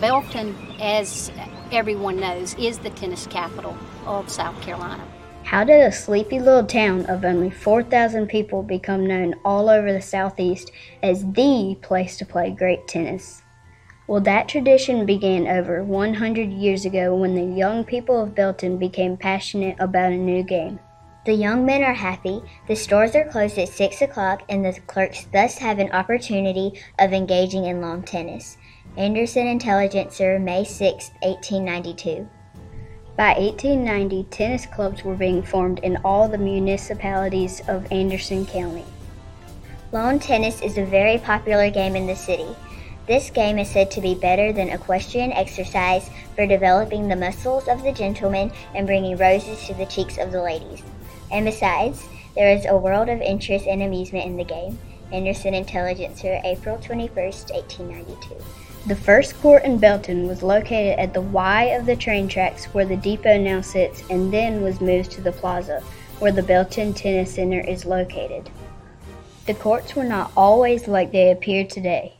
Belton, as everyone knows, is the tennis capital of South Carolina. How did a sleepy little town of only 4,000 people become known all over the Southeast as the place to play great tennis? Well, that tradition began over 100 years ago when the young people of Belton became passionate about a new game. The young men are happy, the stores are closed at 6 o'clock, and the clerks thus have an opportunity of engaging in lawn tennis. Anderson Intelligencer, May 6, 1892. By 1890, tennis clubs were being formed in all the municipalities of Anderson County. Lawn tennis is a very popular game in the city. This game is said to be better than equestrian exercise for developing the muscles of the gentlemen and bringing roses to the cheeks of the ladies. And besides, there is a world of interest and amusement in the game. Anderson Intelligencer, April 21, 1892. The first court in Belton was located at the Y of the train tracks where the depot now sits and then was moved to the plaza where the Belton Tennis Center is located. The courts were not always like they appear today.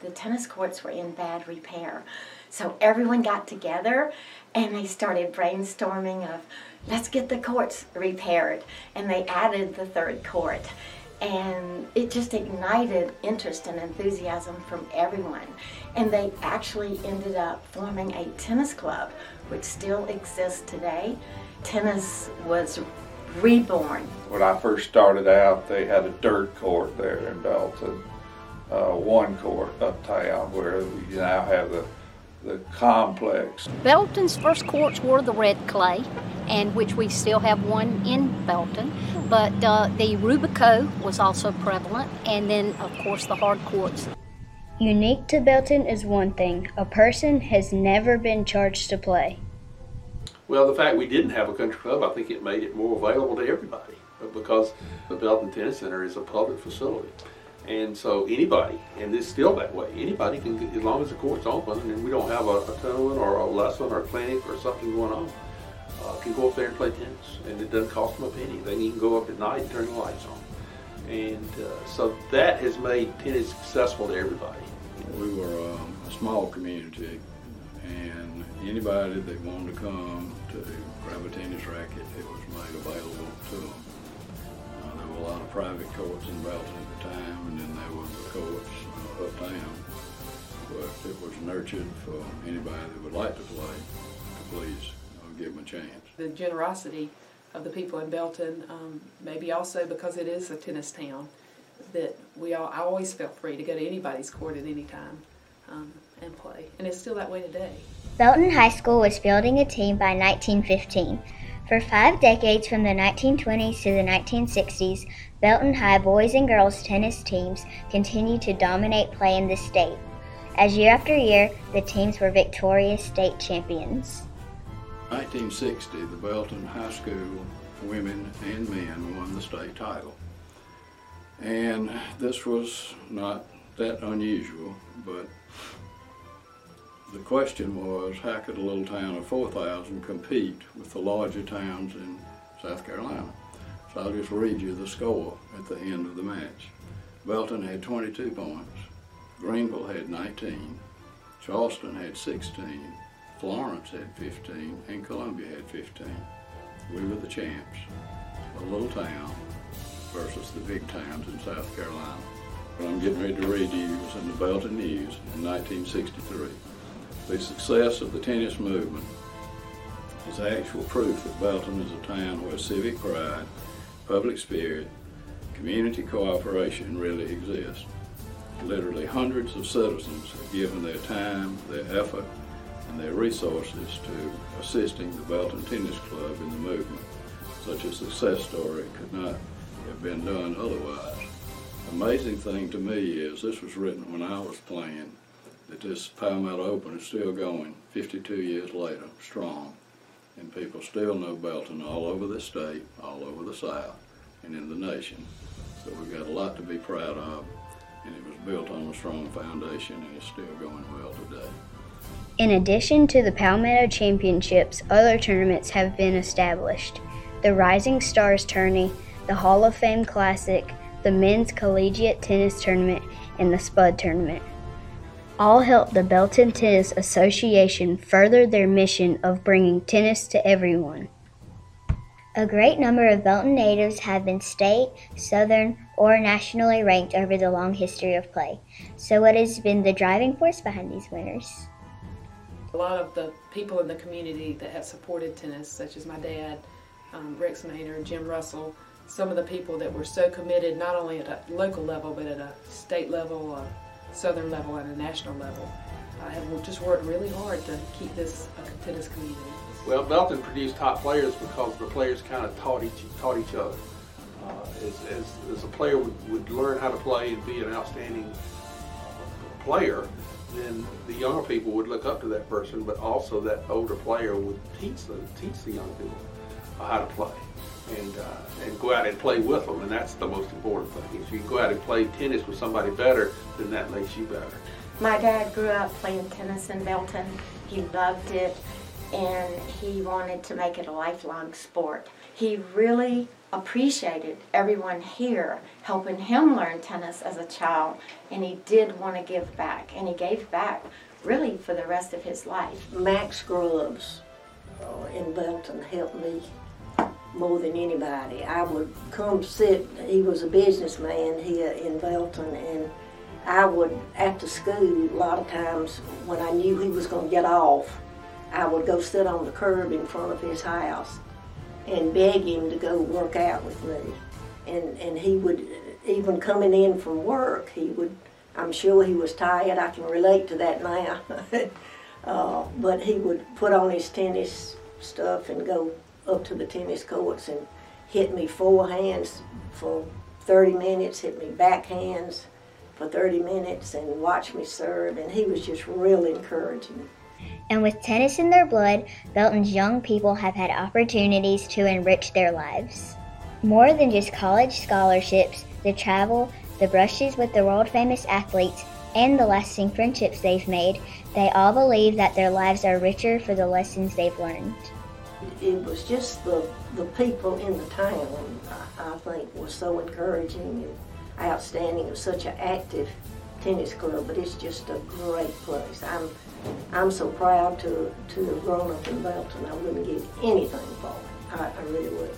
The tennis courts were in bad repair. So everyone got together and they started brainstorming of let's get the courts repaired. And they added the third court. And it just ignited interest and enthusiasm from everyone. And they actually ended up forming a tennis club, which still exists today. Tennis was reborn. When I first started out, they had a dirt court there in Belton, uh, one court uptown, where we now have the the complex. Belton's first courts were the red clay, and which we still have one in Belton. But uh, the Rubico was also prevalent, and then of course the hard courts. Unique to Belton is one thing: a person has never been charged to play. Well, the fact we didn't have a country club, I think it made it more available to everybody because the Belton Tennis Center is a public facility. And so anybody, and it's still that way, anybody can, as long as the court's open and we don't have a, a tournament or a lesson or a clinic or something going on, uh, can go up there and play tennis. And it doesn't cost them a penny. They can go up at night and turn the lights on. And uh, so that has made tennis accessible to everybody. We were um, a small community, and anybody that wanted to come to grab a tennis racket, it was made available to them. Uh, there were a lot of private courts in Belton at the time, and then there was the courts uh, uptown. But it was nurtured for anybody that would like to play to please give them a chance. The generosity of the people in Belton, um, maybe also because it is a tennis town, that we all I always felt free to go to anybody's court at any time um, and play, and it's still that way today. Belton High School was fielding a team by 1915. For five decades, from the 1920s to the 1960s, Belton High boys and girls tennis teams continued to dominate play in the state. As year after year, the teams were victorious state champions. 1960, the Belton High School women and men won the state title. And this was not that unusual, but the question was how could a little town of 4,000 compete with the larger towns in South Carolina? So I'll just read you the score at the end of the match. Belton had 22 points, Greenville had 19, Charleston had 16, Florence had 15, and Columbia had 15. We were the champs. A little town versus the big towns in South Carolina. What I'm getting ready to read to you was in the Belton News in 1963. The success of the tennis movement is actual proof that Belton is a town where civic pride, public spirit, community cooperation really exist. Literally hundreds of citizens have given their time, their effort, and their resources to assisting the Belton Tennis Club in the movement. Such a success story could not have been done otherwise. Amazing thing to me is this was written when I was playing, that this Palmetto Open is still going 52 years later, strong. And people still know Belton all over the state, all over the South, and in the nation. So we've got a lot to be proud of, and it was built on a strong foundation and it's still going well today. In addition to the Palmetto Championships, other tournaments have been established. The Rising Stars Tourney, the Hall of Fame Classic, the Men's Collegiate Tennis Tournament, and the Spud Tournament. all help the Belton Tennis Association further their mission of bringing tennis to everyone. A great number of Belton natives have been state, southern, or nationally ranked over the long history of play. So, what has been the driving force behind these winners? A lot of the people in the community that have supported tennis, such as my dad, um, Rex Maynard, Jim Russell, some of the people that were so committed not only at a local level but at a state level, a southern level, and a national level, uh, have just worked really hard to keep this a tennis community. Well, Belton produced top players because the players kind of taught each taught each other. Uh, as, as, as, a player would, would, learn how to play and be an outstanding uh, player, then the younger people would look up to that person, but also that older player would teach them, teach the young people how to play and uh, and go out and play with them, and that's the most important thing. If you go out and play tennis with somebody better, then that makes you better. My dad grew up playing tennis in Belton. He loved it, and he wanted to make it a lifelong sport. He really appreciated everyone here helping him learn tennis as a child, and he did want to give back, and he gave back really for the rest of his life. Max Grubbs uh, in Belton helped me more than anybody. I would come sit, he was a businessman here in Belton, and I would, after school, a lot of times when I knew he was going to get off, I would go sit on the curb in front of his house and beg him to go work out with me. And, and he would, even coming in from work, he would, I'm sure he was tired, I can relate to that now. uh, but he would put on his tennis stuff and go up to the tennis courts and hit me forehands for 30 minutes, hit me backhands for 30 minutes, and watch me serve. And he was just real encouraging. And with tennis in their blood, Belton's young people have had opportunities to enrich their lives. More than just college scholarships, the travel, the brushes with the world famous athletes, and the lasting friendships they've made, they all believe that their lives are richer for the lessons they've learned it was just the, the people in the town, I, I think, was so encouraging and outstanding. It was such an active tennis club, but it's just a great place. I'm I'm so proud to, to have grown up in Belton. I wouldn't give anything for it. I, I really would.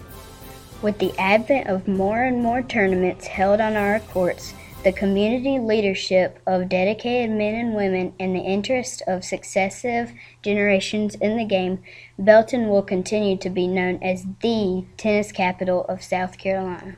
With the advent of more and more tournaments held on our courts, the community leadership of dedicated men and women, and the interest of successive generations in the game, Belton will continue to be known as the tennis capital of South Carolina.